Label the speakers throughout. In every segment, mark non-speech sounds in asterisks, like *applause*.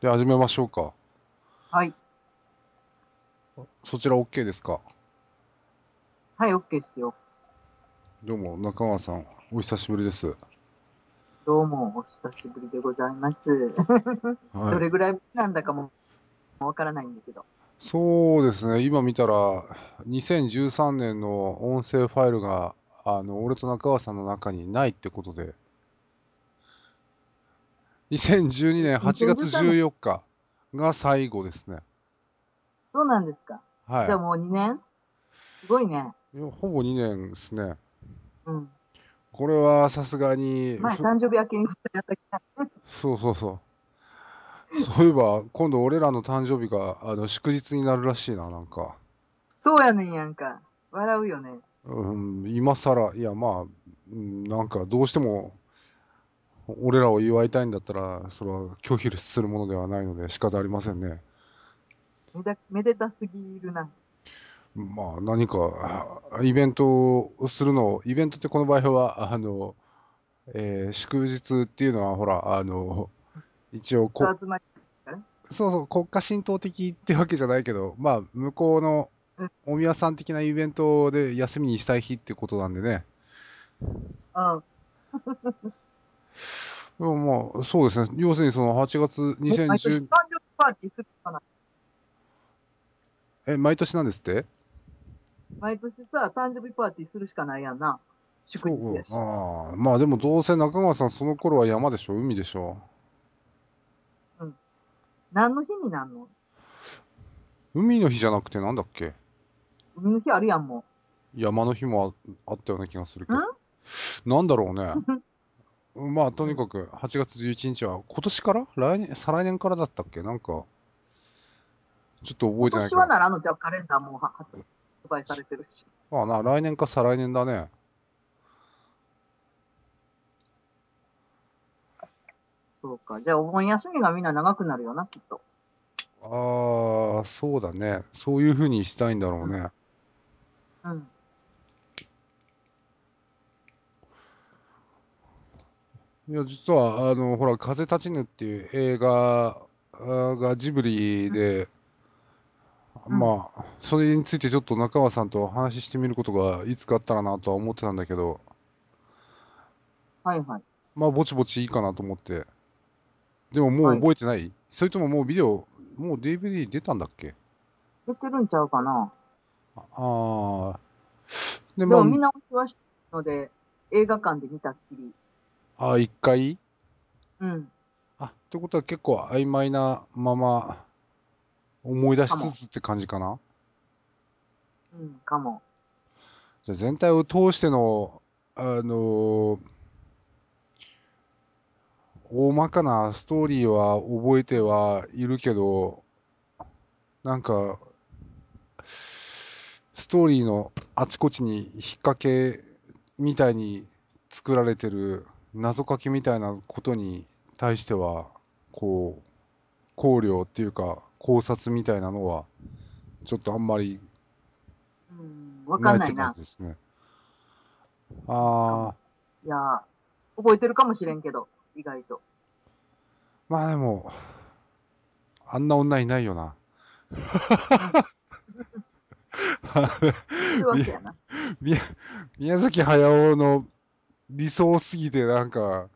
Speaker 1: で、始めましょうか。
Speaker 2: はい。
Speaker 1: そちら OK ですか？
Speaker 2: はい、OK ですよ。
Speaker 1: どうも、中川さん、お久しぶりです。
Speaker 2: どうも、お久しぶりでございます。ど
Speaker 1: はい。
Speaker 2: れぐらいなんだかもわからないんだけど。
Speaker 1: そうですね、今見たら、2013年の音声ファイルが、あの、俺と中川さんの中にないってことで、2012年8月14日が最後ですね。
Speaker 2: そうなんですか？
Speaker 1: はい。
Speaker 2: じゃあもう2年？すごいね。
Speaker 1: いやほぼ2年ですね。
Speaker 2: うん。
Speaker 1: これはさすがに、
Speaker 2: 前、
Speaker 1: ふ
Speaker 2: 誕生日明けにやった気が
Speaker 1: そうそうそう。そういえば、今度俺らの誕生日が、あの、祝日になるらしいな、なんか。
Speaker 2: そうやねんやんか。笑うよね。
Speaker 1: うん、今更、いや、まあ、うんなんか、どうしても、俺らを祝いたいんだったら、それは拒否するものではないので仕方ありませんね。
Speaker 2: めだめでたすぎるな。
Speaker 1: まあ、何か、あイベントをするの、イベントってこの場合は、あの、えー祝日っていうのは、ほら、あの、一応こ、そうそう、国家神道的ってわけじゃないけど、まあ、向こうの
Speaker 2: うん
Speaker 1: お宮さん的なイベントで休みにしたい日ってことなんでね。
Speaker 2: うん。
Speaker 1: でもまあ、そうですね。要するにその8月
Speaker 2: 毎年誕生
Speaker 1: 2010
Speaker 2: 日、パーティーするかな。
Speaker 1: え、毎年なんですって？
Speaker 2: 毎年さ、誕生日パーティーするしかないやんな。祝日やし。
Speaker 1: ああ、まあでもどうせ中川さんその頃は山でしょ？海でしょ？
Speaker 2: 何の日になんの？
Speaker 1: 海の日じゃなくてなんだっけ？
Speaker 2: 海の日あるやん、も
Speaker 1: 山の日もああったような気がするけど
Speaker 2: ん？
Speaker 1: なんだろうね。*laughs* まあとにかく8月11日は今年から？来年、再来年からだったっけ？なんか、ちょっと
Speaker 2: う。
Speaker 1: 覚えてないけど
Speaker 2: 今年は。ならんのじゃあカレンダーもは発売されてるし。
Speaker 1: まあな、来年か再来年だね。
Speaker 2: そうか。じゃあお盆休みがみんな長くなるよな、きっと。
Speaker 1: ああ、そうだね。そういう風にしたいんだろうね。
Speaker 2: うん。
Speaker 1: いや、実は、あの、ほら、風立ちぬっていう映画あーがジブリで、
Speaker 2: うん
Speaker 1: まあ、それについてちょっと中川さんと話してみることがいつかあったらなとは思ってたんだけど、
Speaker 2: はいはい。
Speaker 1: まあ、ぼちぼちいいかなと思って。でももう
Speaker 2: はい
Speaker 1: 覚えてない、それとももうビデオ、もう DVD 出たんだっけ？
Speaker 2: 出てるんちゃうかな。
Speaker 1: ああ。で、
Speaker 2: で
Speaker 1: ま
Speaker 2: も見直しはしたので、映画館で見たっきり。
Speaker 1: あ、あ、一回？
Speaker 2: うん。
Speaker 1: あ、ってことは結構曖昧なまま思い出しつつって感じかな？
Speaker 2: うん、かも。
Speaker 1: じゃあ全体を通しての、あのー大まかなストーリーは覚えてはいるけど、なんか、ストーリーのあちこちに引っ掛けみたいに作られてる謎かけみたいなことに対しては、こう、考慮っていうか考察みたいなのは、ちょっとあんまり
Speaker 2: うん、わかんないな
Speaker 1: って感じ。ですね。ああ、
Speaker 2: いやー、覚えてるかもしれんけど、意外と。
Speaker 1: まあでも、あんな女いないよな。*laughs*
Speaker 2: そういうわけやな。
Speaker 1: み宮崎駿の理想すぎてなんか、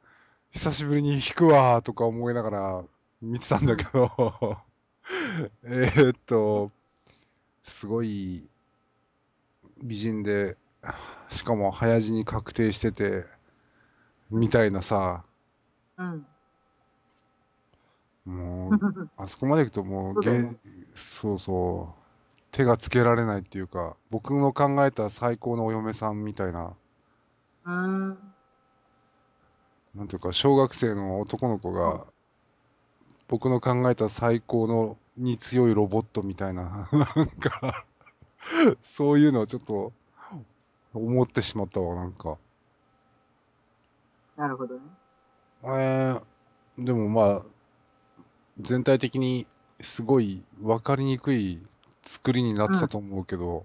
Speaker 1: 久しぶりに弾くわーとか思いながら見てたんだけど、*laughs* えーっと、すごい美人で、しかも早死に確定してて、みたいなさ、
Speaker 2: うん。
Speaker 1: もう、*laughs* あそこまで行くともう、
Speaker 2: そう
Speaker 1: そうそう、手がつけられないっていうか、僕の考えた最高のお嫁さんみたいな、
Speaker 2: うーん。
Speaker 1: なんていうか、小学生の男の子が、僕の考えた最高のに強いロボットみたいな、*laughs* なんか、そういうのをちょっと思ってしまったわ、なんか。
Speaker 2: なるほどね。
Speaker 1: えー、でもまあ、全体的にすごい分かりにくい作りになってたと思うけど、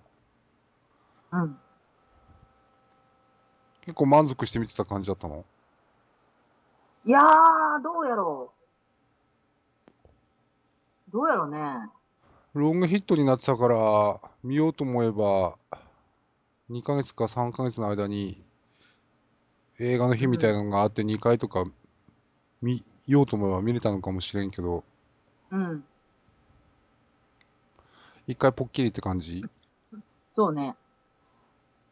Speaker 2: うん。
Speaker 1: 結構満足して見てた感じだったの？
Speaker 2: いやー、どうやろどうやろね。
Speaker 1: ロングヒットになってたから、見ようと思えば、2ヶ月か3ヶ月の間に、映画の日みたいなのがあって、2回とか見ようと思えば見れたのかもしれんけど、
Speaker 2: うん。
Speaker 1: 1回ポッキリって感じ？
Speaker 2: そうね。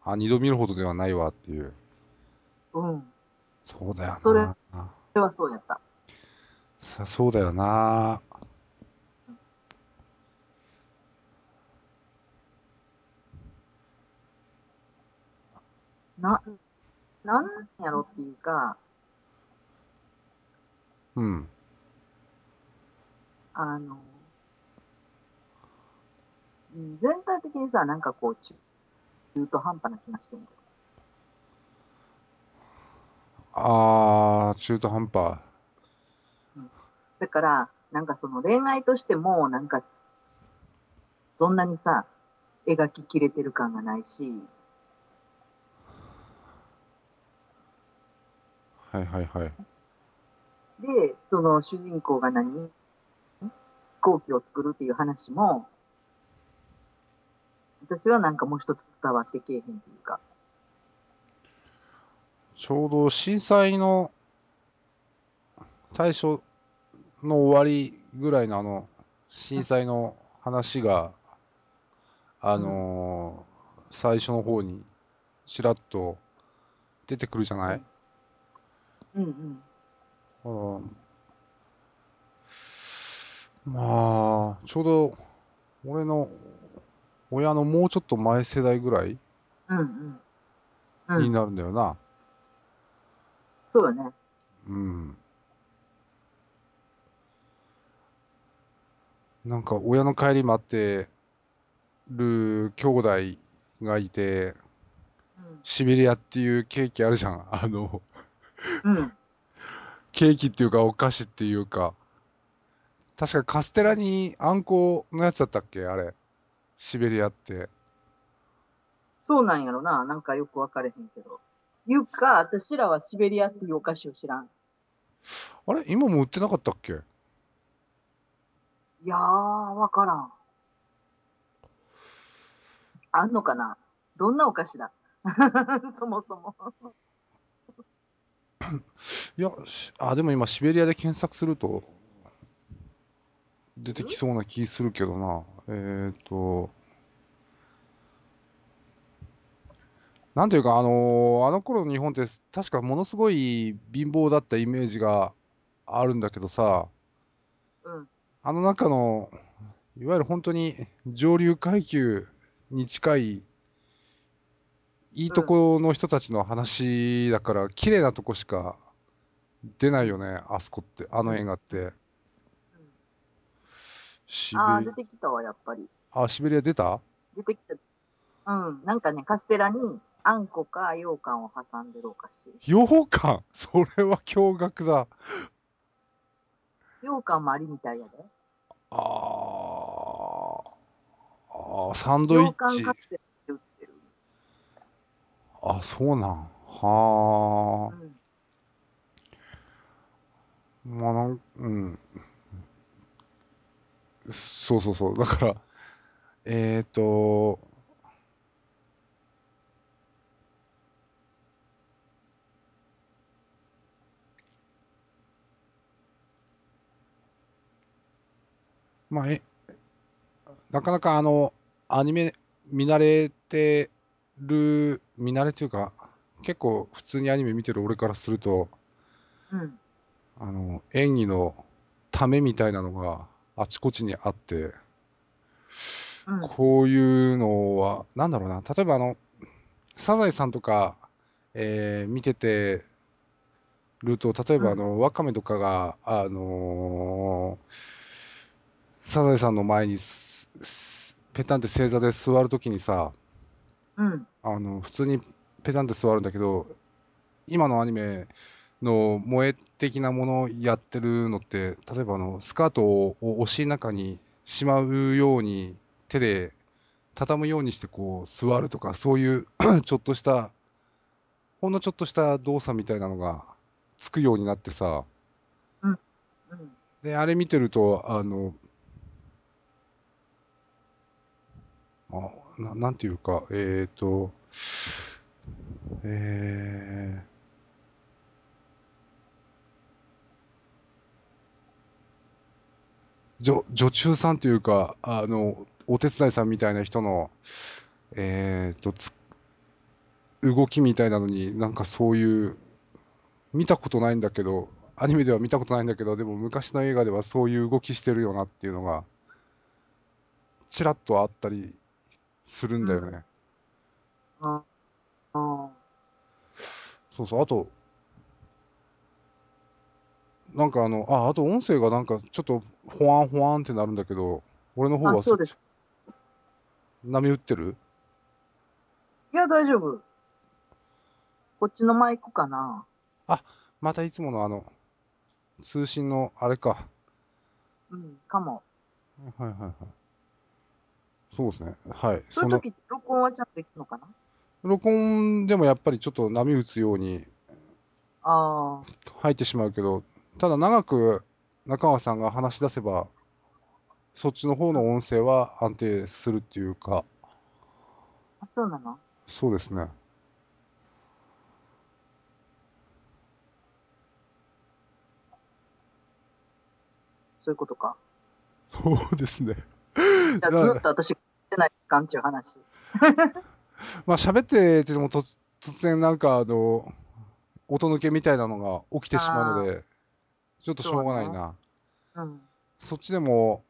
Speaker 1: あ、2度見るほどではないわっていう。
Speaker 2: うん。
Speaker 1: そうだよな。
Speaker 2: それそれはそうやった。
Speaker 1: さそうだよな。
Speaker 2: な、なんやろっていうか、
Speaker 1: うん。
Speaker 2: あの、うん全体的にさ、なんかこう、中中途半端な気がしてるんだよ。
Speaker 1: あー、中途半端。
Speaker 2: だから、なんかその恋愛としても、なんか、そんなにさ、描ききれてる感がないし、
Speaker 1: はいはいはい。
Speaker 2: で、その主人公が何？飛行機を作るっていう話も、私はなんかもう一つ伝わってけえへんっていうか、
Speaker 1: ちょうど震災の対初の終わりぐらいのあの震災の話が、あのー最初の方にちらっと出てくるじゃない、
Speaker 2: うんうん。
Speaker 1: うんまあちょうど俺の親のもうちょっと前世代ぐらい
Speaker 2: うんうん。うん。
Speaker 1: になるんだよな。
Speaker 2: そうよね。
Speaker 1: うん。なんか親の帰り待ってる兄弟がいて、シベリアっていうケーキあるじゃん。*laughs* あの、
Speaker 2: うん。うん。
Speaker 1: ケーキっていうかお菓子っていうか。確かカステラにあんこのやつだったっけ？あれ。シベリアって。
Speaker 2: そうなんやろな。なんかよくわかれへんけど。いうか、私らはシベリアっていうお菓子を知らん。
Speaker 1: あれ？今も売ってなかったっけ？
Speaker 2: いやー、わからん。あんのかな？どんなお菓子だ？*laughs* そもそも。
Speaker 1: いや、しあ、でも今シベリアで検索すると出てきそうな気するけどな。えっ、と、なんていうか、あのーあの頃の日本って確かものすごい貧乏だったイメージがあるんだけどさ、
Speaker 2: うん。
Speaker 1: あの中の、いわゆる本当に上流階級に近い、いいとこの人たちの話だから、綺麗なとこしか出ないよね、あそこって、あの映画って。シベ
Speaker 2: ああ、出てきたわ、やっぱり。
Speaker 1: あ、シベリア出た？
Speaker 2: 出てきた。うん。なんかね、カステラにあんこか羊羹を挟んでるお菓子。
Speaker 1: 羊羹？*laughs* それは驚愕だ。
Speaker 2: 羊羹もありみたいやで。
Speaker 1: あーあー、サンドイ
Speaker 2: 羊
Speaker 1: ッチ。
Speaker 2: 羹カステラって売ってる。
Speaker 1: あ、そうなん。はあ。
Speaker 2: うん。
Speaker 1: まあなん、うん。そうそうそう。だから、えっ、と、まあ、え、なかなかあの、アニメ見慣れてる、見慣れというか、結構普通にアニメ見てる俺からすると、
Speaker 2: うん。
Speaker 1: あの、演技のためみたいなのがあちこちにあって、
Speaker 2: うん。
Speaker 1: こういうのは、なんだろうな、例えばあの、サザエさんとか、えー見ててると、例えばあの、ワカメとかが、あのーサザエさんの前にす、すペタンって正座で座るときにさ、
Speaker 2: うん。
Speaker 1: あの、普通にペタンって座るんだけど、今のアニメの萌え的なものをやってるのって、例えばあの、スカートをお尻の中にしまうように手で畳むようにしてこう座るとか、そういう *clears throat* ちょっとした、ほんのちょっとした動作みたいなのがつくようになってさ、
Speaker 2: うん。
Speaker 1: で、あれ見てると、あの、あななんていうか、えっ、ー、と、えー、女、女中さんというか、あの、お手伝いさんみたいな人の、えっ、ー、と、動きみたいなのになんかそういう、見たことないんだけど、アニメでは見たことないんだけど、でも昔の映画ではそういう動きしてるよなっていうのが、ちらっとあったりするんだよね。
Speaker 2: うん。ああ。
Speaker 1: そうそう、あと、なんかあの、あ、あと音声がなんかちょっとほわんほわんってなるんだけど、俺の方は
Speaker 2: あ、そうです。
Speaker 1: 波打ってる？
Speaker 2: いや、大丈夫。こっちのマイクかな。
Speaker 1: あ、またいつものあの、通信のあれか。
Speaker 2: うん、かも。
Speaker 1: はいはいはい。そうですね。はい。
Speaker 2: そういう時、録音はちゃんとできるのかな？
Speaker 1: 録音でもやっぱりちょっと波打つように
Speaker 2: ああ。
Speaker 1: 入ってしまうけど、ただ長く中川さんが話し出せば、そっちの方の音声は安定するっていうか、
Speaker 2: あ、そうなの？
Speaker 1: そうですね。
Speaker 2: そういうことか。
Speaker 1: そうですね。*laughs*
Speaker 2: ずっと私、ってないかんっていう話。*laughs*
Speaker 1: まあ喋ってても突突然なんかあの、音抜けみたいなのが起きてしまうので、ちょっとしょうがないな。
Speaker 2: うん。
Speaker 1: そっちでも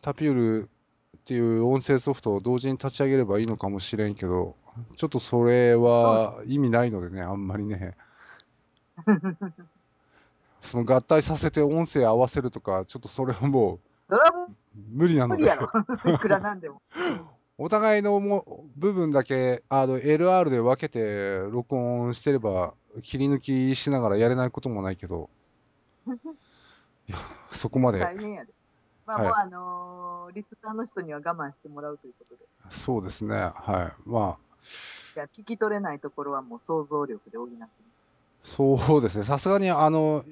Speaker 1: タピュールっていう音声ソフトを同時に立ち上げればいいのかもしれんけど、ちょっとそれは意味ないのでね、あんまりね。*laughs* その合体させて音声合わせるとか、ちょっとそれはも
Speaker 2: それは
Speaker 1: う無理なので
Speaker 2: 無理や、ろ。*laughs* いくらなんでも。*laughs*
Speaker 1: お互いのも部分だけあの LR で分けて録音してれば切り抜きしながらやれないこともないけど、*laughs* いやそこまで、
Speaker 2: 大変やで。まあ、
Speaker 1: はい
Speaker 2: もうあのーリスナーの人には我慢してもらうということで。
Speaker 1: そうですね、はい。まあ、
Speaker 2: じゃあ聞き取れないところはもう想像力で補ってね。
Speaker 1: そうですね。さすがに、あの、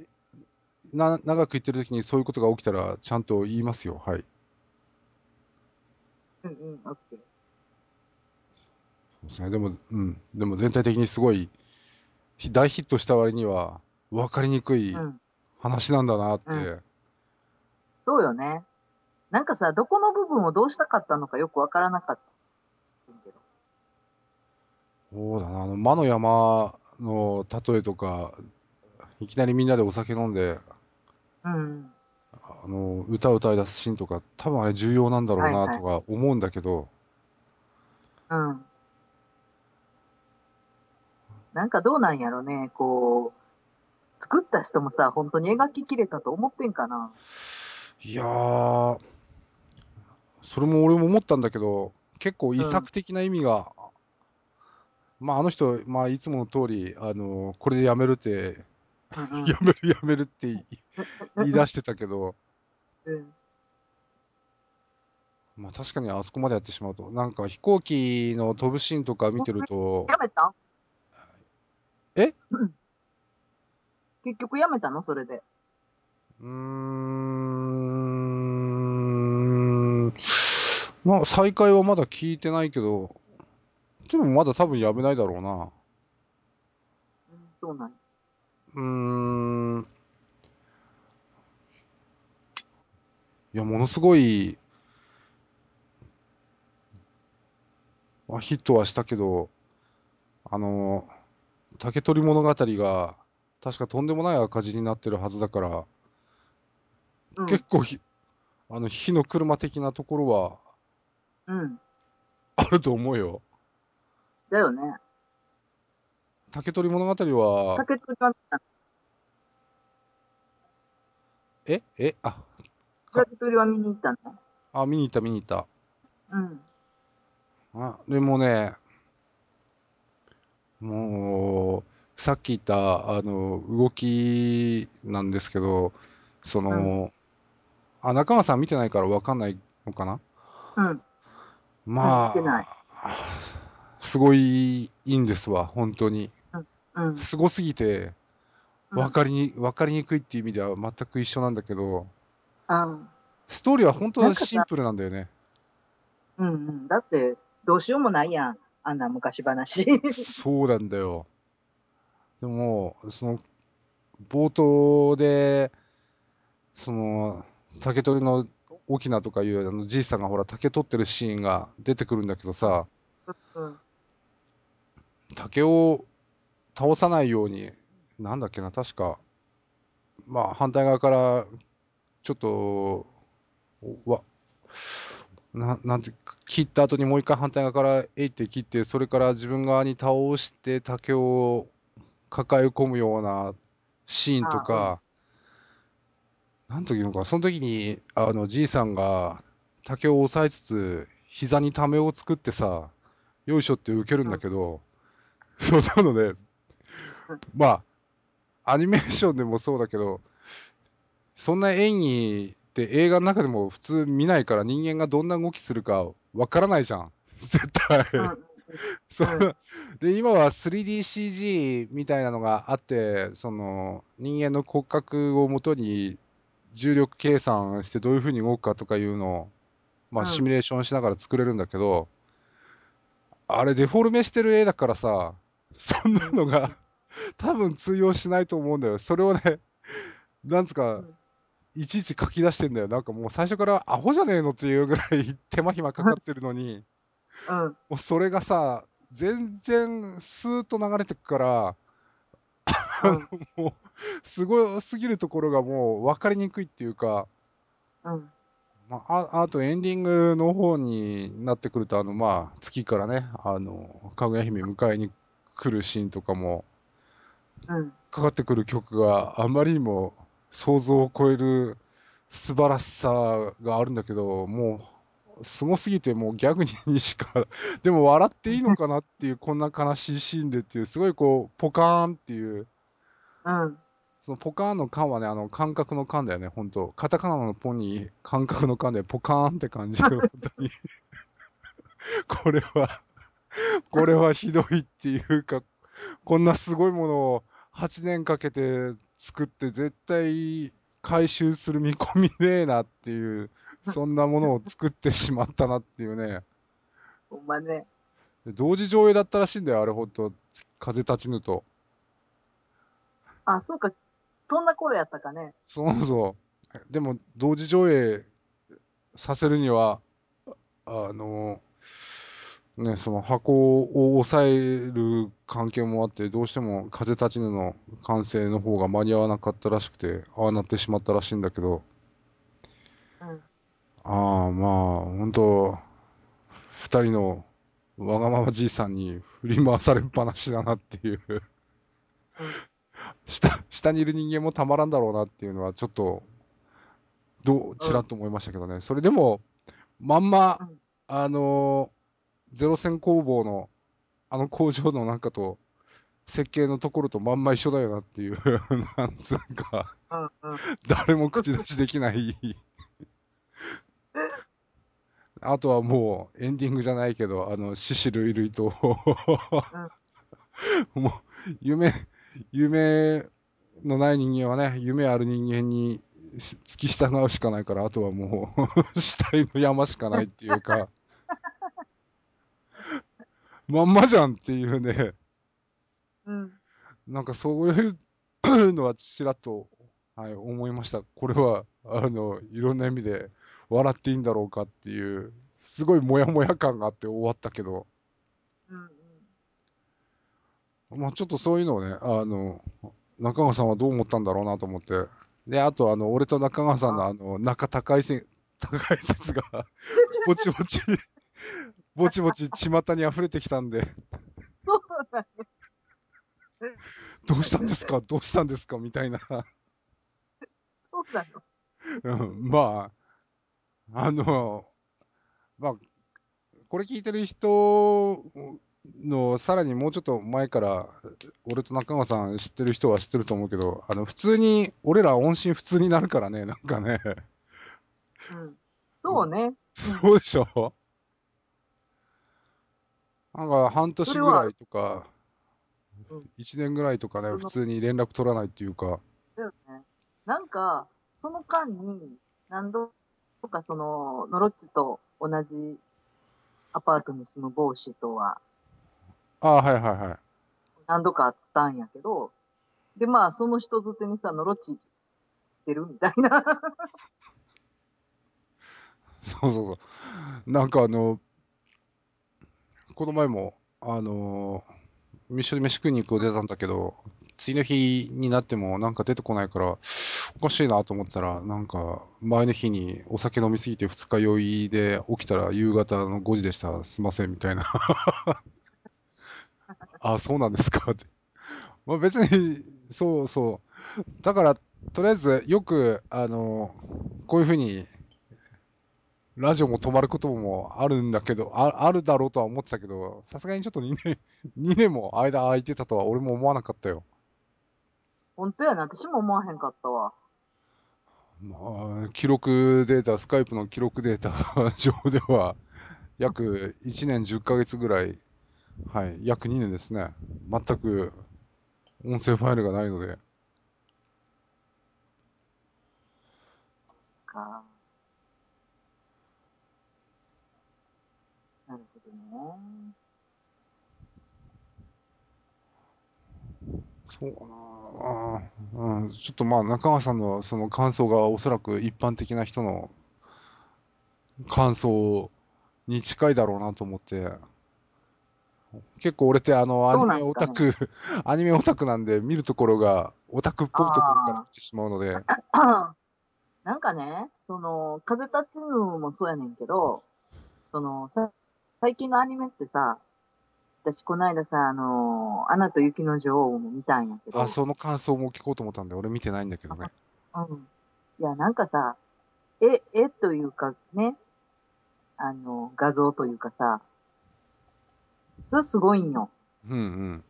Speaker 1: な、長く言ってる時にそういうことが起きたら、ちゃんと言いますよ。はい。
Speaker 2: うんうん、オッケー。
Speaker 1: そうですね。でも、うん。でも全体的にすごい、ひ大ヒットした割には、分かりにくい
Speaker 2: うん。
Speaker 1: 話なんだなって。
Speaker 2: うそうよね。なんかさ、どこの部分をどうしたかったのかよくわからなかったけど。
Speaker 1: そうだな。あの、魔の山の例えとか、いきなりみんなでお酒飲んで、
Speaker 2: うん。
Speaker 1: あの、歌を歌い出すシーンとか、多分あれ重要なんだろう
Speaker 2: はいは
Speaker 1: ない。とか思うんだけど、
Speaker 2: うん。なんかどうなんやろね、こう、作った人もさ、本当に描ききれたと思ってんかな。
Speaker 1: いやー、それも俺も思ったんだけど、結構遺作的な意味が、まああの人、まあいつもの通り、あの、これでやめるって、
Speaker 2: うんうん。*laughs*
Speaker 1: やめるやめるって言い出してたけど、
Speaker 2: うん。
Speaker 1: まあ確かにあそこまでやってしまうと、なんか飛行機の飛ぶシーンとか見てると、
Speaker 2: やめた？ん
Speaker 1: え？
Speaker 2: うん結局やめたの？それで。
Speaker 1: うーん、まあ再開はまだ聞いてないけど、でもまだ多分やめないだろうな。
Speaker 2: うん、そうなんや
Speaker 1: うーん。いや、ものすごい、まあ、ヒットはしたけど、あの、竹取物語が、確かとんでもない赤字になってるはずだから、
Speaker 2: うん。
Speaker 1: 結構ひ、あの、火の車的なところは
Speaker 2: うん。
Speaker 1: あると思うよ。
Speaker 2: だよね。
Speaker 1: 竹取物語は、
Speaker 2: 竹取は
Speaker 1: ええあ、
Speaker 2: は見に行ったの
Speaker 1: あ、見に行った見に行った。
Speaker 2: うん。
Speaker 1: あ、でもね、もう、さっき言った、あの、動きなんですけど、その、あ、中川さん見てないからわかんないのかな？
Speaker 2: うん。
Speaker 1: まあ、すごいいいんですわ、本当に。
Speaker 2: うん。
Speaker 1: すごすぎて、
Speaker 2: うん
Speaker 1: わかりに、わかりにくいっていう意味では全く一緒なんだけど、
Speaker 2: うん。
Speaker 1: ストーリーは本当はシンプルなんだよね。
Speaker 2: うんうん。だって、どうしようもないやん。あんな昔話。
Speaker 1: そうなんだよ。でも、その、冒頭で、その、竹取の沖縄とかいうあのじいさんがほら竹取ってるシーンが出てくるんだけどさ、
Speaker 2: うん。
Speaker 1: 竹を倒さないように、なんだっけな、確か、まあ反対側から、ちょっと、わ、ななんて、切った後にもう一回反対側からえいって切って、それから自分側に倒して竹を抱え込むようなシーンとか、なんというのか、その時に、あの、じいさんが竹を押さえつつ、膝にためを作ってさ、よいしょって受けるんだけど、*laughs* そうなのね、まあ、アニメーションでもそうだけど、そんな演技って映画の中でも普通見ないから人間がどんな動きするかわからないじゃん。*laughs* 絶対。
Speaker 2: うん。
Speaker 1: そうで今は 3DCG みたいなのがあってその人間の骨格をもとに重力計算してどういう風に動くかとかいうのを、まあ、
Speaker 2: うん
Speaker 1: シミュレーションしながら作れるんだけど、あれデフォルメしてる絵だからさそんなのが多分通用しないと思うんだよそれをねなんつうか
Speaker 2: ん
Speaker 1: いちいち書き出してんだよなんかもう最初からアホじゃねえのっていうぐらい手間暇かかってるのに。
Speaker 2: うん。
Speaker 1: もうそれがさ、全然スーッと流れてくから、
Speaker 2: うん。
Speaker 1: もう、すごすぎるところがもう分かりにくいっていうか、
Speaker 2: うん。
Speaker 1: まあ、ああとエンディングの方になってくると、あの、まあ、月からね、あの、かぐや姫迎えに来るシーンとかも、
Speaker 2: うん。
Speaker 1: かかってくる曲があまりにも想像を超える素晴らしさがあるんだけど、もう、すごすぎてもうギャグにしか、*laughs* でも笑っていいのかなっていう、こんな悲しいシーンでっていう、すごいこう、ポカーンっていう、
Speaker 2: うん。
Speaker 1: そのポカーンの感はね、あの、感覚の感だよね、本当カタカナのポに感覚の感で、ポカーンって感じる、*laughs* 本当に。*laughs* これは、これはひどいっていうか、こんなすごいものを8年かけて作って絶対回収する見込みねえなっていう、そんなものを作ってしまったなっていうね。
Speaker 2: ほんまね。
Speaker 1: で同時上映だったらしいんだよ、あれほんと。風立ちぬと。
Speaker 2: あ、そうか。そんな頃やったかね。
Speaker 1: そうそう。でも、同時上映させるには、ああの、ね、その箱を抑える関係もあって、どうしても風立ちぬの完成の方が間に合わなかったらしくて、ああなってしまったらしいんだけど、
Speaker 2: うん。
Speaker 1: ああ、まあ、本当二人のわがままじいさんに振り回されっぱなしだなっていう。*laughs* 下、下にいる人間もたまらんだろうなっていうのは、ちょっと、どう、ちらっと思いましたけどね。それでも、まんま
Speaker 2: うん、
Speaker 1: あのーゼロ戦工房の、あの工場のなんかと、設計のところとまんま一緒だよなっていう、なんつうか。誰も口出しできない。あとはもう、エンディングじゃないけど、あの、獅子類類と、もう、夢、夢のない人間はね、夢ある人間に突き従うしかないから、あとはもう、*laughs* 死体の山しかないっていうか、まんまじゃんっていうね、
Speaker 2: うん。
Speaker 1: なんかそういうのはちらっと、はい、思いました。これは、あの、いろんな意味で笑っていいんだろうかっていう、すごいモヤモヤ感があって終わったけど、
Speaker 2: うん。
Speaker 1: まあちょっとそういうのをね、あの、中川さんはどう思ったんだろうなと思って。で、あとあの、俺と中川さんのあの、仲高いせ、高い説が、*laughs* ぼちぼち、ぼちぼち巷に溢れてきたんで、
Speaker 2: そうだね。
Speaker 1: どうしたんですか？どうしたんですか？みたいな。
Speaker 2: そうだよ。
Speaker 1: うん、まあ、あの、まあ、これ聞いてる人のさらにもうちょっと前から、俺と中川さん知ってる人は知ってると思うけど、あの、普通に、俺ら音信不通になるからね、なんかね。
Speaker 2: うん。そうね。
Speaker 1: そうでしょ？なんか半年ぐらいとか
Speaker 2: うん、
Speaker 1: 一年ぐらいとかね、普通に連絡取らないっていうか、
Speaker 2: だよね。なんか、その間に、何度かその、ノロッチと同じアパートに住む帽子とは
Speaker 1: ああ、はいはいはい。
Speaker 2: 何度かあったんやけど、で、まあ、その人づてにさ、のろっちしてるみたいな。*laughs*
Speaker 1: そうそうそう。なんかあの、この前も、あの、一緒に飯食いに行く出たんだけど、次の日になってもなんか出てこないから、おかしいなと思ったら、なんか前の日にお酒飲みすぎて二日酔いで起きたら夕方の5時でした。すいません、みたいな。*laughs* あ、そうなんですか？って。まあ別に、そうそう。だから、とりあえずよく、あの、こういうふうに、ラジオも止まることもあるんだけど、ああるだろうとは思ってたけど、さすがにちょっと2年、*laughs* 2年も間空いてたとは俺も思わなかったよ。
Speaker 2: 本当やな、私も思わへんかったわ。
Speaker 1: まあ、記録データ、スカイプの記録データ *laughs* 上では、約1年10ヶ月ぐらい、はい、約2年ですね。全く音声ファイルがないので。
Speaker 2: か。なるほどね。
Speaker 1: そうかなうん、ちょっとまあ中川さんのその感想がおそらく一般的な人の感想に近いだろうなと思って。結構俺ってあのアニメオタ
Speaker 2: すかね
Speaker 1: ク、アニメオタクなんで見るところがオタクっぽいところから見てしまうので。*laughs*
Speaker 2: なんかね、その、風立ちぬもそうやねんけど、その、さ最近のアニメってさ、私この間さ、あの、アナと雪の女王も見たんやけど、
Speaker 1: あ、その感想も聞こうと思ったんで俺見てないんだけどね。
Speaker 2: うん。いや、なんかさ、絵、絵というかね、あの、画像というかさ、それすごいんよ。
Speaker 1: うんうん。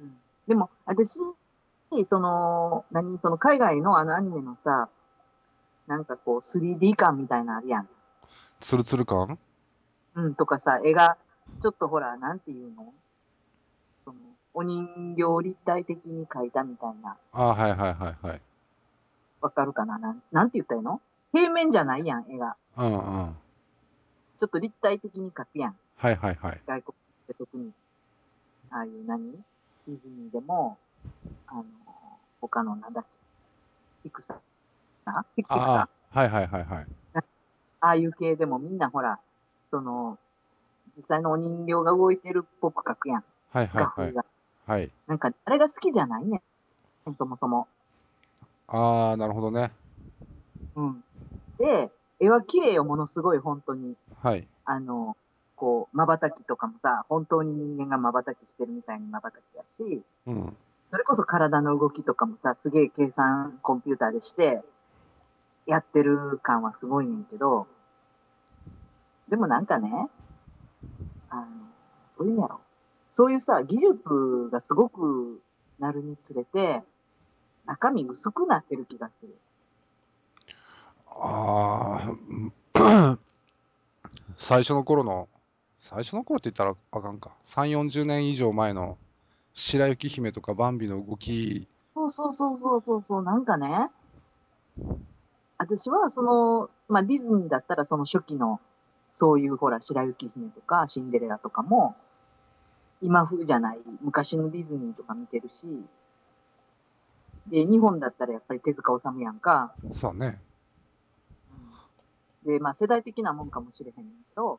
Speaker 2: うん。でも、私、その、何、その海外のあのアニメのさ、なんかこう 3D 感みたいなのあるやん。
Speaker 1: ツルツル感？
Speaker 2: うん、とかさ、絵が、ちょっとほら、なんていうの？その、お人形を立体的に描いたみたいな、
Speaker 1: あ、はいはいはいはい。
Speaker 2: わかるかな？なん、なんて言ったらいいの？平面じゃないやん、絵が。
Speaker 1: うんうん。
Speaker 2: ちょっと立体的に描くやん。
Speaker 1: はいはいはい。
Speaker 2: 外国って特に。ああいう何？ディズニーでも、あの、他のなんだっけ、ピクサピクサー？
Speaker 1: ああ、はいはいはいはい。
Speaker 2: ああいう系でもみんなほら、その、実際のお人形が動いてるっぽく描くやん。
Speaker 1: はいはいはい。はい。
Speaker 2: なんか、あれが好きじゃないねん。そもそも。
Speaker 1: ああ、なるほどね。
Speaker 2: うん。で、絵は綺麗よ、ものすごい、本当に。
Speaker 1: はい。
Speaker 2: あの、こう、瞬きとかもさ、本当に人間が瞬きしてるみたいに瞬きやし、
Speaker 1: うん。
Speaker 2: それこそ体の動きとかもさ、すげえ計算コンピューターでして、やってる感はすごいねんけど、でもなんかね、あの、どういうんやろ。そういうさ、技術がすごくなるにつれて、中身薄くなってる気がする。
Speaker 1: ああ、*coughs* 最初の頃の、最初の頃って言ったらあかんか。3、40年以上前の白雪姫とかバンビの動き、
Speaker 2: そうそうそうそうそうそう、なんかね、私はその、まあ、ディズニーだったらその初期の、そういうほら、白雪姫とかシンデレラとかも、今風じゃない、昔のディズニーとか見てるし、で、日本だったらやっぱり手塚治虫やんか。
Speaker 1: そうね。
Speaker 2: で、まあ世代的なもんかもしれへんけど、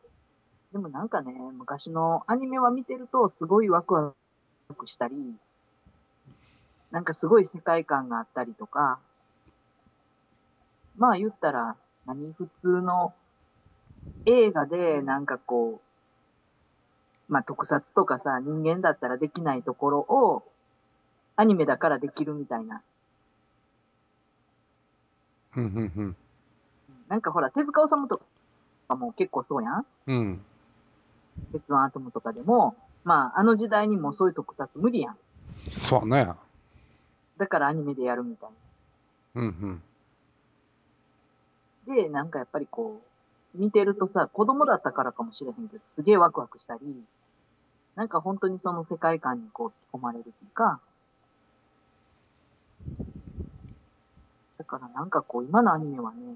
Speaker 2: でもなんかね、昔のアニメは見てるとすごいワクワクしたり、なんかすごい世界観があったりとか、まあ言ったら、何普通の映画でなんかこう、まあ特撮とかさ、人間だったらできないところを、アニメだからできるみたいな。
Speaker 1: うん、うん、
Speaker 2: なんかほら、手塚治虫とかも結構そうやん
Speaker 1: うん。うん。
Speaker 2: 鉄腕アトムとかでも、まああの時代にもそういう特撮無理やん。
Speaker 1: そうね。
Speaker 2: だからアニメでやるみたい
Speaker 1: うん、うん。
Speaker 2: な。で、なんかやっぱりこう、見てるとさ、子供だったからかもしれへんけど、すげえワクワクしたり、なんか本当にその世界観にこう引き込まれるっていうか、だからなんかこう、今のアニメはね、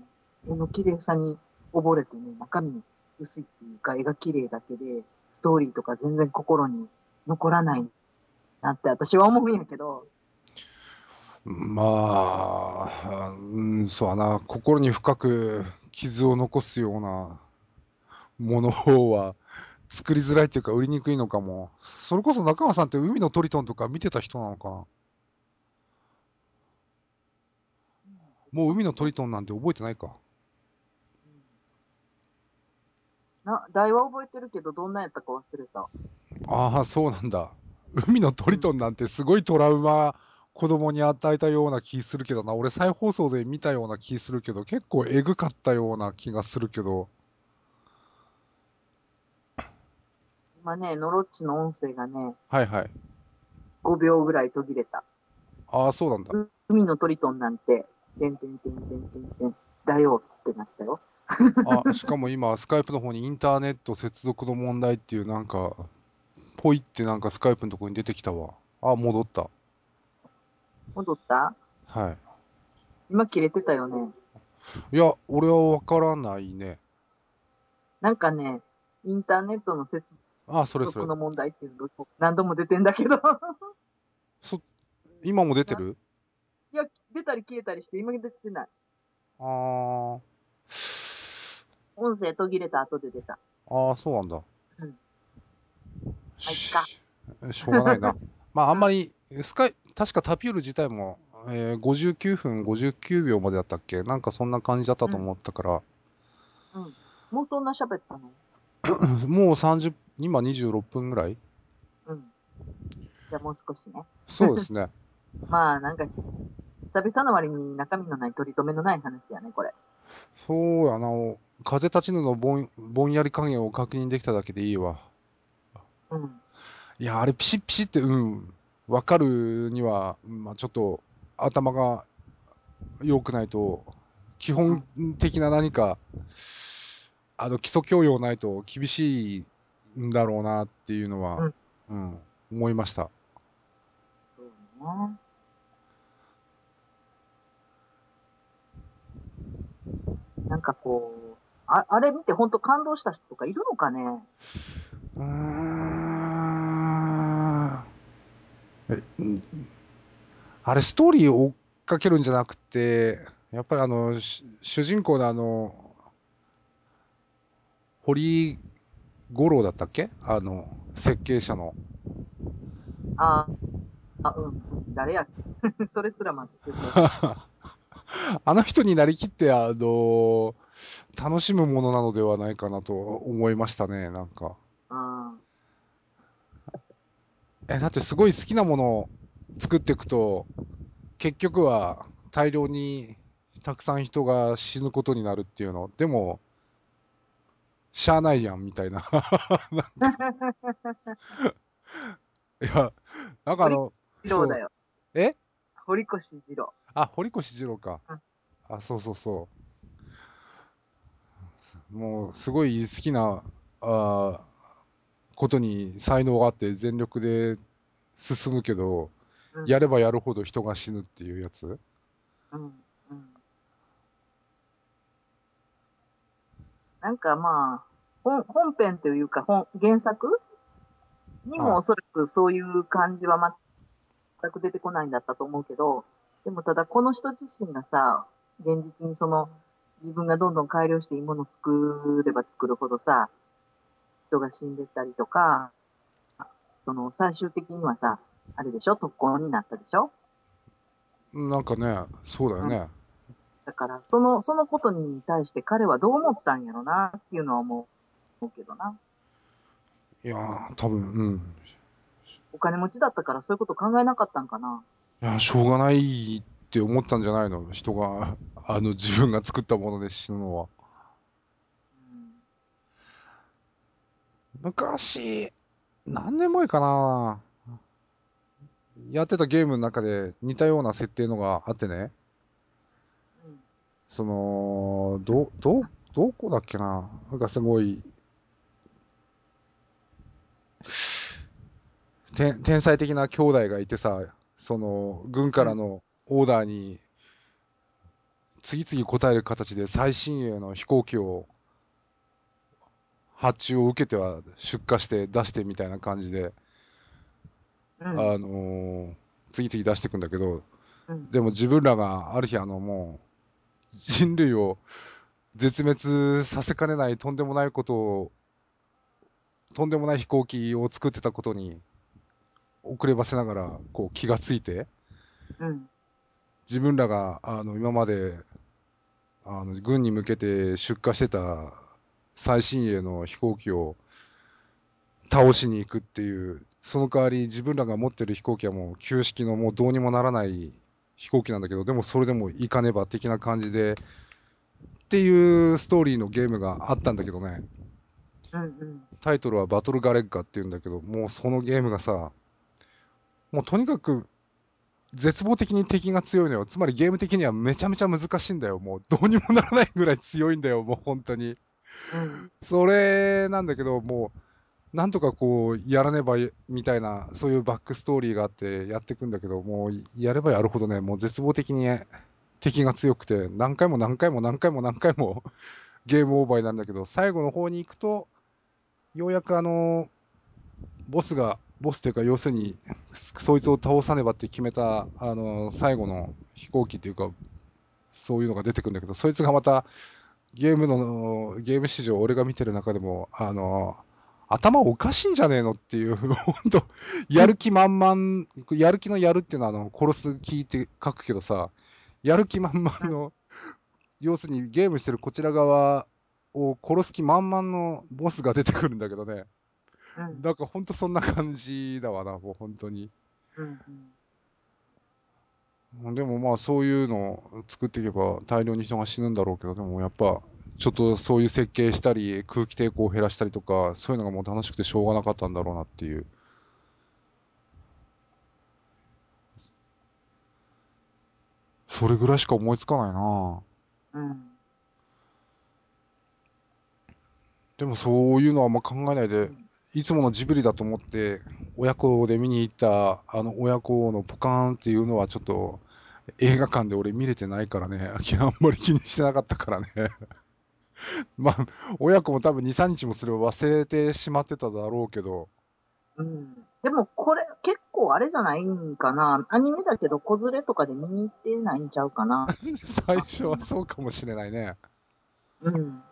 Speaker 2: 絵の綺麗さに溺れてね、中身薄いっていうか、絵が綺麗だけで、ストーリーとか全然心に残らないなって私は思うんやけど、
Speaker 1: まあ、うん、そうやな、心に深く傷を残すようなものは作りづらいっていうか売りにくいのかも。それこそ中川さんって海のトリトンとか見てた人なのかなもう海のトリトンなんて覚えてないか。
Speaker 2: な、題は覚えてるけど、どんなやったか忘れた。
Speaker 1: ああ、そうなんだ。海のトリトンなんてすごいトラウマ子供に与えたような気するけどな。俺再放送で見たような気するけど、結構エグかったような気がするけど。
Speaker 2: 今ね、ノロッチの音声がね、
Speaker 1: はいはい。
Speaker 2: 5秒ぐらい途切れた。
Speaker 1: ああ、そうなんだ。
Speaker 2: う海のトリトンなんて、てんてんてんてんてんてん、だよってなったよ。*laughs*
Speaker 1: あ、しかも今、スカイプの方にインターネット接続の問題っていうなんか、ポイってなんかスカイプのとこに出てきたわ。あ、戻った。
Speaker 2: 戻った？
Speaker 1: は
Speaker 2: 今切れてたよね。
Speaker 1: い。いや、俺はわからないね。
Speaker 2: なんかね、インターネットの接
Speaker 1: あ、それそれ
Speaker 2: 続の。問題っていうのが何度も出てんだけど。*laughs*
Speaker 1: そ、今も出てる？
Speaker 2: いや、出たり消えたりして今出てない。
Speaker 1: あー。
Speaker 2: 音声途切れた後で出た。
Speaker 1: ああ、そうなんだ。
Speaker 2: うん
Speaker 1: し
Speaker 2: ま
Speaker 1: しょうがないな。*laughs* まあ、あんまり、スカイ、確かタピュール自体も、えー、59分59秒までだったっけ？なんかそんな感じだったと思ったから、
Speaker 2: うん。もうそんな喋ったの？*coughs*
Speaker 1: もう30、今26分ぐらい？
Speaker 2: うん。じゃあもう少しね。
Speaker 1: そうですね。*laughs*
Speaker 2: まあ、なんか、久々の割に中身のない取り留めのない話やね、これ。
Speaker 1: そうやな。風立ちぬのぼんぼんやり加減を確認できただけでいいわ。
Speaker 2: うん。
Speaker 1: いや、あれピシッピシッって、うん、わかるには、まあちょっと頭が良くないと、基本的な何か、あの基礎教養ないと厳しいんだろうなっていうのは、うん、思いました。
Speaker 2: そうね。なんかこう、ああれ見て本当感動した人とかいるのかね？
Speaker 1: うーんあれ、ストーリーを追っかけるんじゃなくて、やっぱりあの、し主人公のあの、堀五郎だったっけ？あの、設計者の。
Speaker 2: ああ、うん、うん。誰や？*laughs* それすらま *laughs*
Speaker 1: あの人になりきって、あの、楽しむものなのではないかなと思いましたね、なんか。
Speaker 2: うん。
Speaker 1: え、だってすごい好きなものを作っていくと、結局は大量にたくさん人が死ぬことになるっていうの。でも、しゃあないやん、みたいな。なんかいや、なんかあの、
Speaker 2: 二郎だ
Speaker 1: うえ？
Speaker 2: 堀越二郎。
Speaker 1: あ、堀越二郎か
Speaker 2: うん。
Speaker 1: あ、そうそうそう。もう、すごい好きな、あーことに才能があって全力で進むけど、
Speaker 2: うん
Speaker 1: やればやるほど人が死ぬっていうやつ？
Speaker 2: うん。うん。なんかまあ、本本編というか本、原作に
Speaker 1: はい
Speaker 2: もおそらくそういう感じは全く出てこないんだったと思うけど、でもただこの人自身がさ、現実にその自分がどんどん改良していいものを作れば作るほどさ、人が死んでったりとか、その最終的にはさ、あれでしょ？特攻になったでしょ？
Speaker 1: なんかね、そうだよね。
Speaker 2: だから、その、そのことに対して彼はどう思ったんやろなっていうのは思うけどな。
Speaker 1: いやー、多分、うん。
Speaker 2: お金持ちだったからそういうこと考えなかったんかな。
Speaker 1: いや、しょうがないって思ったんじゃないの？人が、あの、自分が作ったもので死ぬのは。
Speaker 2: うん
Speaker 1: 昔、何年前かな？やってたゲームの中で似たような設定のがあってね。
Speaker 2: うん。
Speaker 1: その、ど、ど、どこだっけな？なんかすごい、天天才的な兄弟がいてさ、その、軍からのオーダーに、次々答える形で最新鋭の飛行機を発注を受けては出荷して出してみたいな感じで、
Speaker 2: うん。
Speaker 1: あのー次々出していくんだけど、
Speaker 2: うん。
Speaker 1: でも自分らがある日あのもう人類を絶滅させかねないとんでもないことをとんでもない飛行機を作ってたことに遅ればせながらこう気がついて
Speaker 2: うん。
Speaker 1: 自分らがあの今まであの軍に向けて出荷してた最新鋭の飛行機を倒しに行くっていうその代わり自分らが持ってる飛行機はもう旧式のもうどうにもならない飛行機なんだけどでもそれでも行かねば的な感じでっていうストーリーのゲームがあったんだけどね。タイトルはバトルガレッガっていうんだけどもうそのゲームがさもうとにかく絶望的に敵が強いのよ。つまりゲーム的にはめちゃめちゃ難しいんだよ。もうどうにもならないぐらい強いんだよ。もう本当に。
Speaker 2: うん。
Speaker 1: それなんだけどもうなんとかこうやらねばみたいなそういうバックストーリーがあってやっていくんだけどもうやればやるほどねもう絶望的に敵が強くて何回も何回も何回も何回も *laughs* ゲームオーバーになるんだけど最後の方に行くとようやくあのボスがボスというか要するにそいつを倒さねばって決めたあの最後の飛行機っていうかそういうのが出てくるんだけどそいつがまたゲームのゲーム史上俺が見てる中でもあの頭おかしいんじゃねえのっていう *laughs* 本当やる気満々やる気のやるっていうのはあの殺す気って書くけどさやる気満々の要するにゲームしてるこちら側を殺す気満々のボスが出てくるんだけどね
Speaker 2: うん。
Speaker 1: なんかほんとそんな感じだわなもう本当に
Speaker 2: うん。
Speaker 1: でもまあそういうのを作っていけば大量に人が死ぬんだろうけどでもやっぱちょっとそういう設計したり空気抵抗を減らしたりとかそういうのがもう楽しくてしょうがなかったんだろうなっていう。それぐらいしか思いつかないな。
Speaker 2: うん。
Speaker 1: でもそういうのはあんま考えないでいつものジブリだと思って親子で見に行ったあの親子のポカーンっていうのはちょっと映画館で俺見れてないからねあんまり気にしてなかったからね *laughs* まあ親子も多分23日もすれば忘れてしまってただろうけど
Speaker 2: うん。でもこれ結構あれじゃないんかな。アニメだけど子連れとかで見に行ってないんちゃうかな。*laughs*
Speaker 1: 最初はそうかもしれないね
Speaker 2: うん。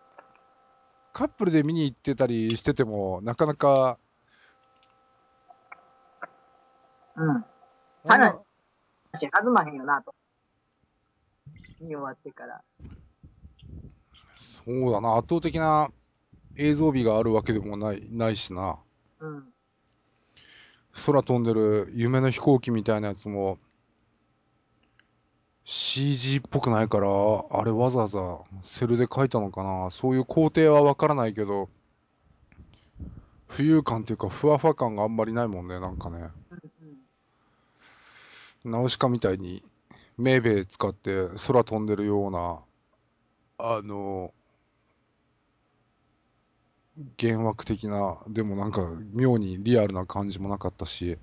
Speaker 1: カップルで見に行ってたりしててもなかなか
Speaker 2: うん。
Speaker 1: 女
Speaker 2: 話弾まへんよなと。見終わってから。
Speaker 1: そうだな圧倒的な映像美があるわけでもないないしな
Speaker 2: うん。
Speaker 1: 空飛んでる夢の飛行機みたいなやつも CG っぽくないからあれわざわざセルで描いたのかなそういう工程はわからないけど浮遊感っていうかふわふわ感があんまりないもんねなんかね
Speaker 2: うんうん。
Speaker 1: ナウシカみたいにメーベー使って空飛んでるようなあの幻惑的なでもなんか妙にリアルな感じもなかったし。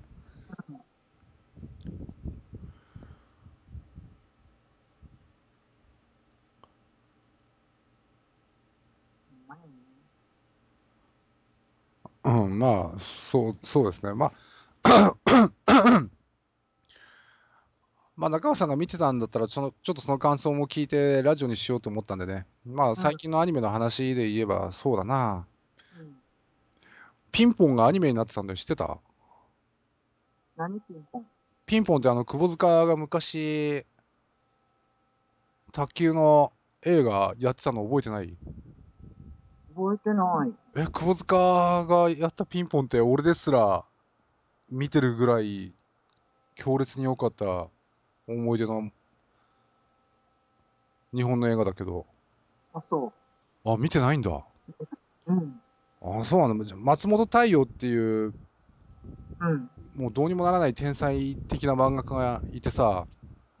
Speaker 2: う
Speaker 1: んまあそうそうですね。まあまあ中川さんが見てたんだったらそのちょっとその感想も聞いてラジオにしようと思ったんでね。まあ最近のアニメの話で言えばそうだな。
Speaker 2: うん。
Speaker 1: ピンポンがアニメになってたんだよ。知ってた？
Speaker 2: 何ピンポン？
Speaker 1: ピンポンってあの窪塚が昔卓球の映画やってたの覚えてない？
Speaker 2: 覚えてない。
Speaker 1: え窪塚がやったピンポンって俺ですら見てるぐらい強烈に良かった思い出の日本の映画だけど
Speaker 2: あ、そ
Speaker 1: あ見てないんだ
Speaker 2: う。うん。
Speaker 1: あそうなんだ松本太陽っていう
Speaker 2: うん。
Speaker 1: もうどうにもならない天才的な漫画家がいてさ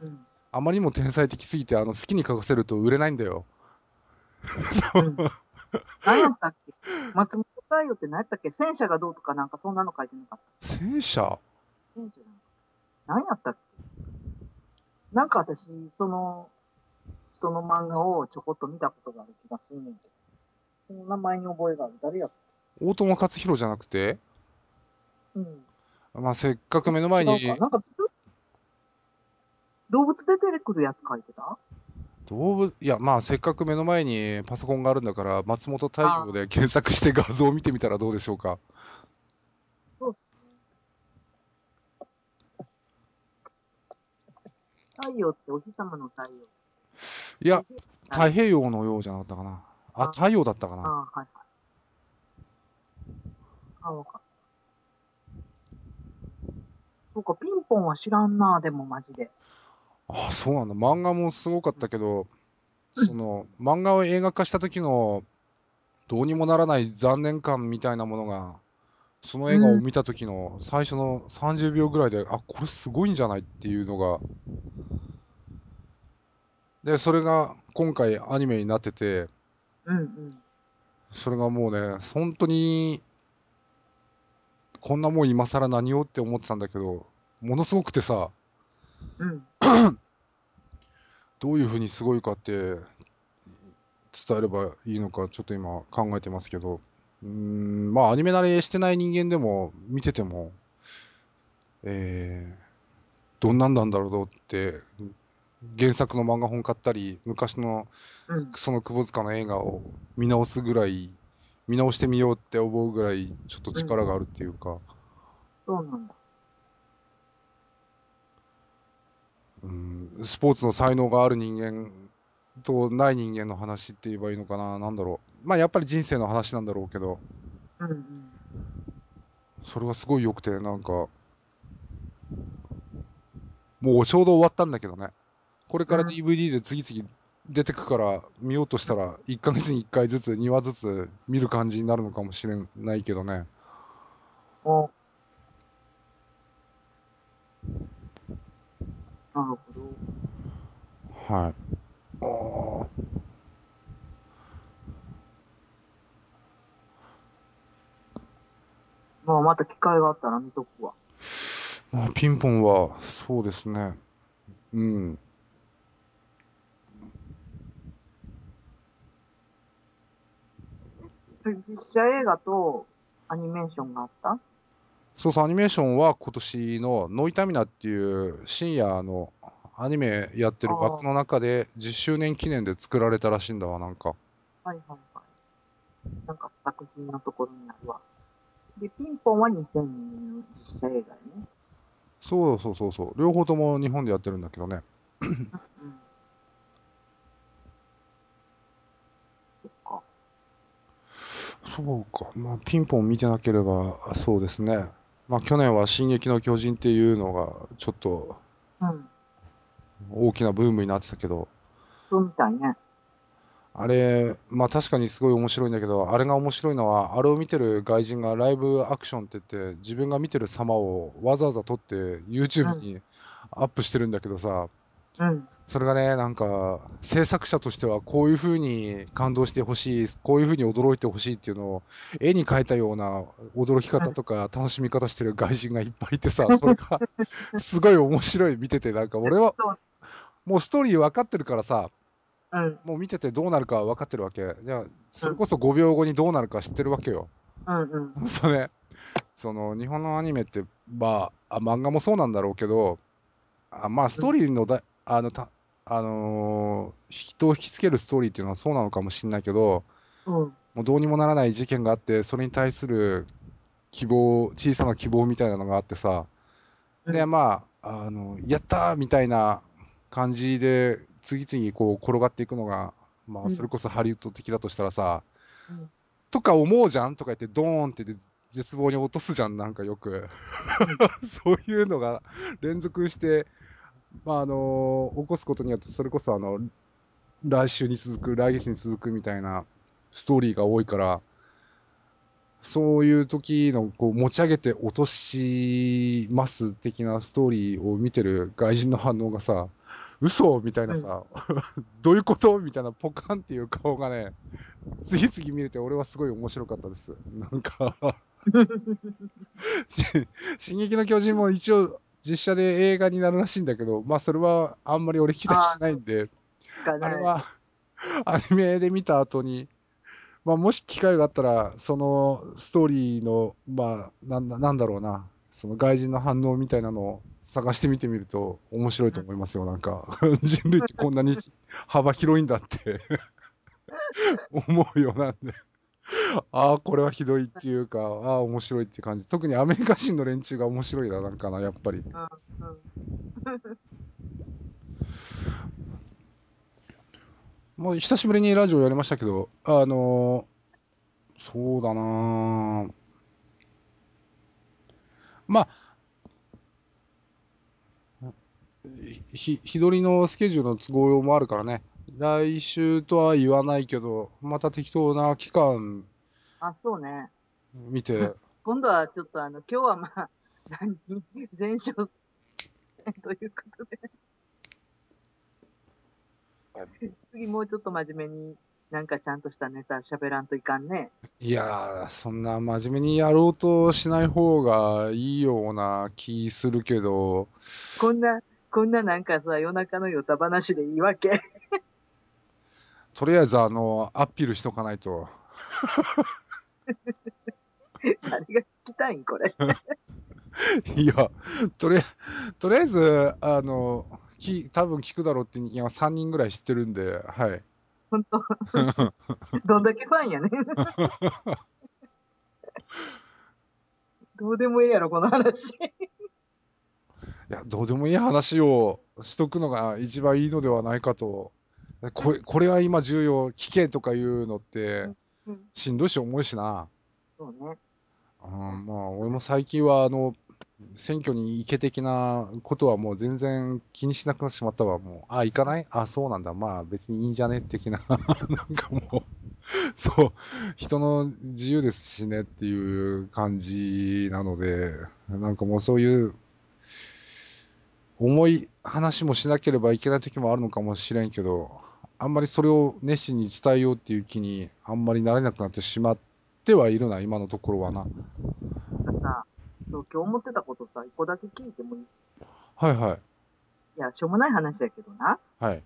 Speaker 2: うん。
Speaker 1: あまりにも天才的すぎてあの好きに書かせると売れないんだよ
Speaker 2: うん何やったっけ？松本太陽って何やったっけ？戦車がどうとかなんかそんなの書いてなかった。
Speaker 1: 戦車？
Speaker 2: 戦車なんか何やったっけ？なんか私、その人の漫画をちょこっと見たことがある気がするねんけその名前に覚えがある。誰やっ
Speaker 1: 大友克弘じゃなくて、
Speaker 2: たうん。
Speaker 1: まあ、せっかく目の前に
Speaker 2: 違うかなんか、動物出てくるやつ書いてた？
Speaker 1: 動物、いや、まあ、せっかく目の前にパソコンがあるんだから、松本太陽で検索して画像を見てみたらどうでしょうか。
Speaker 2: 太陽ってお日様の太陽。
Speaker 1: いや、太平洋のようじゃなかったかな。あ、
Speaker 2: あ
Speaker 1: 太陽だったかな。
Speaker 2: ああ、はいはい。あ、わかった。そうか、ピンポンは知らんな、でもマジで。
Speaker 1: あ、そうなんだ。漫画もすごかったけど、
Speaker 2: うん
Speaker 1: その、漫画を映画化した時の、どうにもならない残念感みたいなものが、その映画を見た時の最初の30秒ぐらいで、あ、これすごいんじゃないっていうのが、で、それが今回アニメになってて、
Speaker 2: うんうん。
Speaker 1: それがもうね、本当に、こんなもん今更何をって思ってたんだけど、ものすごくてさ、
Speaker 2: うん。*clears throat*
Speaker 1: どういうふうにすごいかって伝えればいいのかちょっと今考えてますけど、うーん、まあアニメ慣れしてない人間でも見てても、えー、どんなんなんだろうって、原作の漫画本買ったり、昔の
Speaker 2: うん。
Speaker 1: その窪塚の映画を見直すぐらい、見直してみようって思うぐらい、ちょっと力があるっていうか、
Speaker 2: そうなんだ。
Speaker 1: うん、スポーツの才能がある人間とない人間の話って言えばいいのかな、なんだろう。まあやっぱり人生の話なんだろうけど、
Speaker 2: うんうん。
Speaker 1: それがすごい良くて、なんか、もうちょうど終わったんだけどね。これから
Speaker 2: うん
Speaker 1: DVD で次々出てくから見ようとしたら、1ヶ月に1回ずつ、2話ずつ見る感じになるのかもしれないけどね。
Speaker 2: おなるほど。
Speaker 1: はい。あー
Speaker 2: まあ、また機会があったら見とくわ。
Speaker 1: まあ、ピンポンは、そうですね。うん。
Speaker 2: 実写映画とアニメーションがあった？
Speaker 1: そうそう、アニメーションは今年のノイタミナっていう深夜のアニメやってる枠の中で10周年記念で作られたらしいんだわ、なんか。
Speaker 2: はいはいはい。なんか作品のところにあるわ。で、ピンポンは2002年の実写映画やね。
Speaker 1: そうそうそうそう。両方とも日本でやってるんだけどね。
Speaker 2: うん。そっか。
Speaker 1: そうか。まあ、ピンポン見てなければ、そうですね。まあ、去年は進撃の巨人っていうのが、ちょっと
Speaker 2: うん。
Speaker 1: 大きなブームになってたけど、
Speaker 2: そうみたいね。
Speaker 1: あれ、まあ確かにすごい面白いんだけど、あれが面白いのは、あれを見てる外人がライブアクションって言って、自分が見てる様をわざわざ撮って YouTube にアップしてるんだけどさ、
Speaker 2: うん。
Speaker 1: それがね、なんか、制作者としてはこういう風に感動してほしい、こういう風に驚いてほしいっていうのを、絵に描いたような驚き方とか楽しみ方してる外人がいっぱいいてさ、それが *laughs* すごい面白い見てて、なんか俺は。もうストーリー分かってるからさ、
Speaker 2: うん。
Speaker 1: もう見ててどうなるかは分かってるわけ。じゃあ、それこそ5秒後にどうなるか知ってるわけよ。
Speaker 2: うんうん。
Speaker 1: そうね。その、日本のアニメって、まあ、あ漫画もそうなんだろうけど、あまあ、ストーリーのだ、あの、た、あのー人を引きつけるストーリーっていうのはそうなのかもしれないけど、
Speaker 2: うん。
Speaker 1: もうどうにもならない事件があって、それに対する希望、小さな希望みたいなのがあってさ、で、まあ、あの、やったーみたいな感じで、次々にこう転がっていくのが、まあ、
Speaker 2: うん。
Speaker 1: それこそハリウッド的だとしたらさ、
Speaker 2: うん。
Speaker 1: とか思うじゃん？とか言って、ドーンってで絶望に落とすじゃん、なんかよく。*laughs* そういうのが連続して、まあ、あの起こすことによって、それこそあの、来週に続く、来月に続くみたいなストーリーが多いから、そういう時のこう持ち上げて落とします的なストーリーを見てる外人の反応がさ、嘘みたいなさ、*laughs* どういうことみたいなポカンっていう顔がね、次々見れて俺はすごい面白かったです。なんか *laughs* し進撃の巨人も一応実写で映画になるらしいんだけど、まあそれはあんまり俺期待してないんで、
Speaker 2: がない
Speaker 1: あれは *laughs* アニメで見た後に、まあ、もし機会があったら、そのストーリーの、まあ、なんだなんだろうな、その外人の反応みたいなのを探してみてみると面白いと思いますよ、なんか。人類ってこんなに幅広いんだって思うようなんで。ああ、これはひどいっていうか、ああ、面白いって感じ。特にアメリカ人の連中が面白いな、なんかな、やっぱり。もう久しぶりにラジオやりましたけど、あのーそうだなーまあ、ひ、日取りのスケジュールの都合もあるからね。来週とは言わないけど、また適当な期間
Speaker 2: あ、そうね。
Speaker 1: 見て、
Speaker 2: 今度はちょっとあの、今日はまあ、何、前哨戦ということで。*laughs* 次もうちょっと真面目に、なんかちゃんとしたネタ喋らんといかんね。
Speaker 1: いやー、そんな真面目にやろうとしない方がいいような気するけど、
Speaker 2: こんな、こんななんかさ、夜中のヨタ話でいいわけ？
Speaker 1: とりあえずあの、アピールしとかないと。
Speaker 2: 誰が聞きたいんこれ？
Speaker 1: いや、とりあえず、とりあえず、あの、き、多分聞くだろうって人間は3人ぐらい知ってるんで、はい。
Speaker 2: 本当 *laughs* どんだけファンやねん。どうでもいいやろ、この話。
Speaker 1: いや、どうでもいい話をしとくのが一番いいのではないかと。これ、これは今重要、聞けとかいうのって、
Speaker 2: うん、
Speaker 1: しんどいし重いしな。
Speaker 2: そうね。
Speaker 1: うん、まあ、俺も最近は、あの、選挙に行け的なことはもう全然気にしなくなってしまったわ。もう、あ、行かない？あ、そうなんだ。まあ別にいいんじゃね？的な。*laughs* なんかもう、そう、人の自由ですしねっていう感じなので、なんかもうそういう、重い話もしなければいけない時もあるのかもしれんけど、あんまりそれを熱心に伝えようっていう気にあんまりなれなくなってしまってはいるな、今のところはな。
Speaker 2: そう、今日思ってたことさ、一個だけ聞いてもいい？
Speaker 1: はいはい。
Speaker 2: いや、しょうもない話やけどな。
Speaker 1: はい。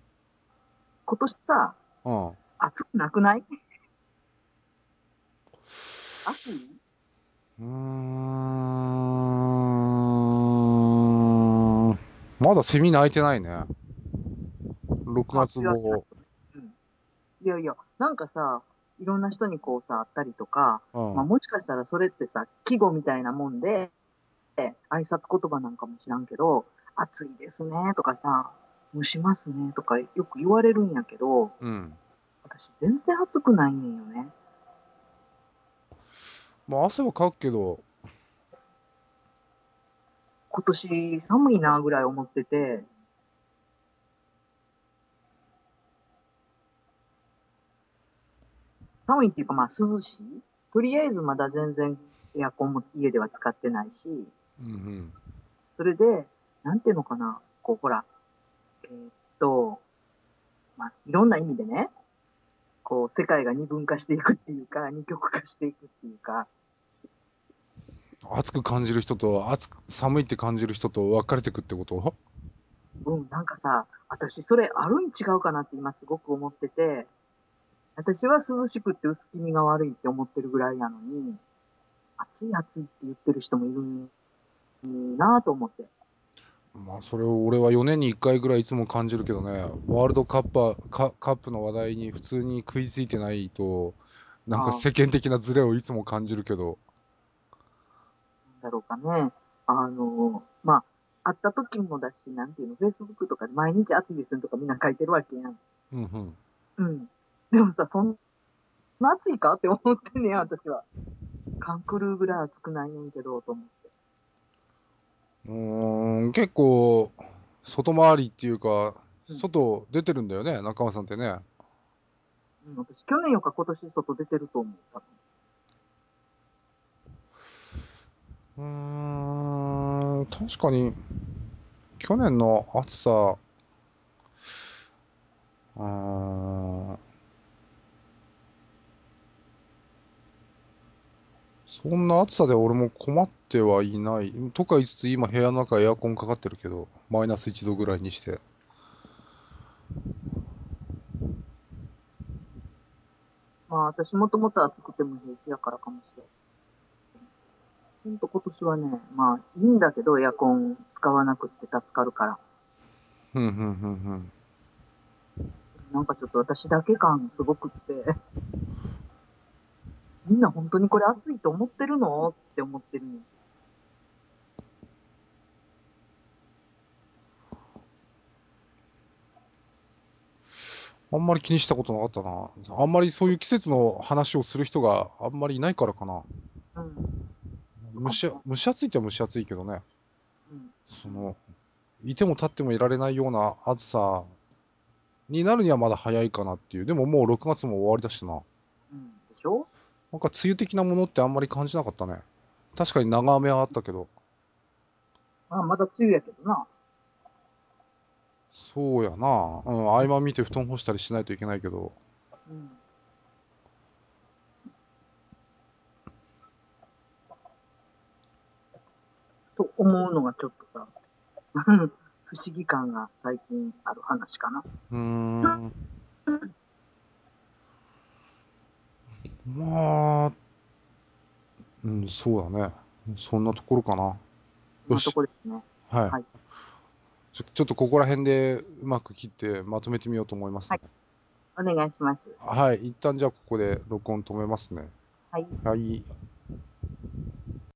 Speaker 2: 今年さ、
Speaker 1: うん。
Speaker 2: 暑くなくない？暑い？う
Speaker 1: ーん。まだセミ鳴いてないね。6月も。
Speaker 2: うん。いやいや、なんかさ、いろんな人にこうさ、会ったりとか、
Speaker 1: うん。
Speaker 2: まあもしかしたらそれってさ、季語みたいなもんで、挨拶言葉なんかも知らんけど、暑いですねとかさ、蒸しますねとかよく言われるんやけど、
Speaker 1: うん。
Speaker 2: 私全然暑くないんよね。
Speaker 1: まあ汗はかくけど、
Speaker 2: 今年寒いなぐらい思ってて、寒いっていうかまあ涼しいとりあえずまだ全然エアコンも家では使ってないし、
Speaker 1: うんうん。
Speaker 2: それで、なんていうのかな、こうほら、えーっと、まあいろんな意味でね、こう世界が二分化していくっていうか、二極化していくっていうか、
Speaker 1: 暑く感じる人と、暑く、寒いって感じる人と分かれてくってこと？
Speaker 2: うん、なんかさ、私それあるん違うかなって今すごく思ってて、私は涼しくって薄気味が悪いって思ってるぐらいなのに、暑い暑いって言ってる人もいるんなぁと思って。
Speaker 1: まあそれを俺は4年に1回ぐらいいつも感じるけどね、ワールドカップはカカップの話題に普通に食いついてないと、なんか世間的なズレをいつも感じるけど、
Speaker 2: なんだろうかね。あの、まあ、会った時もだし、なんていうの、Facebook とかで毎日暑いですよとかみんな書いてるわけやん。
Speaker 1: うんうん。
Speaker 2: うん。でもさ、そんな暑いか？って思ってんねや、私は。カンクルーぐらい暑くないねんけど、と思って。
Speaker 1: うーん、結構、外回りっていうか、
Speaker 2: うん
Speaker 1: 外出てるんだよね、中間さんってね。
Speaker 2: うん、私、去年よか今年外出てると思う、多分。
Speaker 1: うーん、確かに、去年の暑さ、うーん、そんな暑さで俺も困ってはいない。とか言いつつ今部屋の中エアコンかかってるけど、マイナス1度ぐらいにして。
Speaker 2: まあ私もともと暑くても平気やからかもしれん。ほんと今年はね、まあいいんだけどエアコン使わなくって助かるから。
Speaker 1: ふんふんふんふん。
Speaker 2: なんかちょっと私だけ感すごくって。みんな本当にこれ暑いと思ってるの？って思ってるんよ
Speaker 1: あんまり気にしたことなかったな。あんまりそういう季節の話をする人があんまりいないからかな。
Speaker 2: うん。
Speaker 1: 蒸し、蒸し暑いっては蒸し暑いけどね。
Speaker 2: うん。
Speaker 1: その、いても立ってもいられないような暑さになるにはまだ早いかなっていう。でももう6月も終わりだしな。
Speaker 2: うん。でしょ？
Speaker 1: なんか梅雨的なものってあんまり感じなかったね。確かに長雨はあったけど。
Speaker 2: まあまだ梅雨やけどな。
Speaker 1: そうやな。うん、合間見て布団干したりしないといけないけど。
Speaker 2: うん。と思うのがちょっとさ、*laughs* 不思議感が最近ある話かな。
Speaker 1: うーん。まあ、うん、そうだね。そんなところかな。
Speaker 2: こんなとこですね。
Speaker 1: はい。
Speaker 2: はい
Speaker 1: ちょちょっとここら辺でうまく切ってまとめてみようと思いますね。
Speaker 2: お願いします。
Speaker 1: はい。一旦じゃあここで録音止めますね。
Speaker 2: はい。
Speaker 1: はい。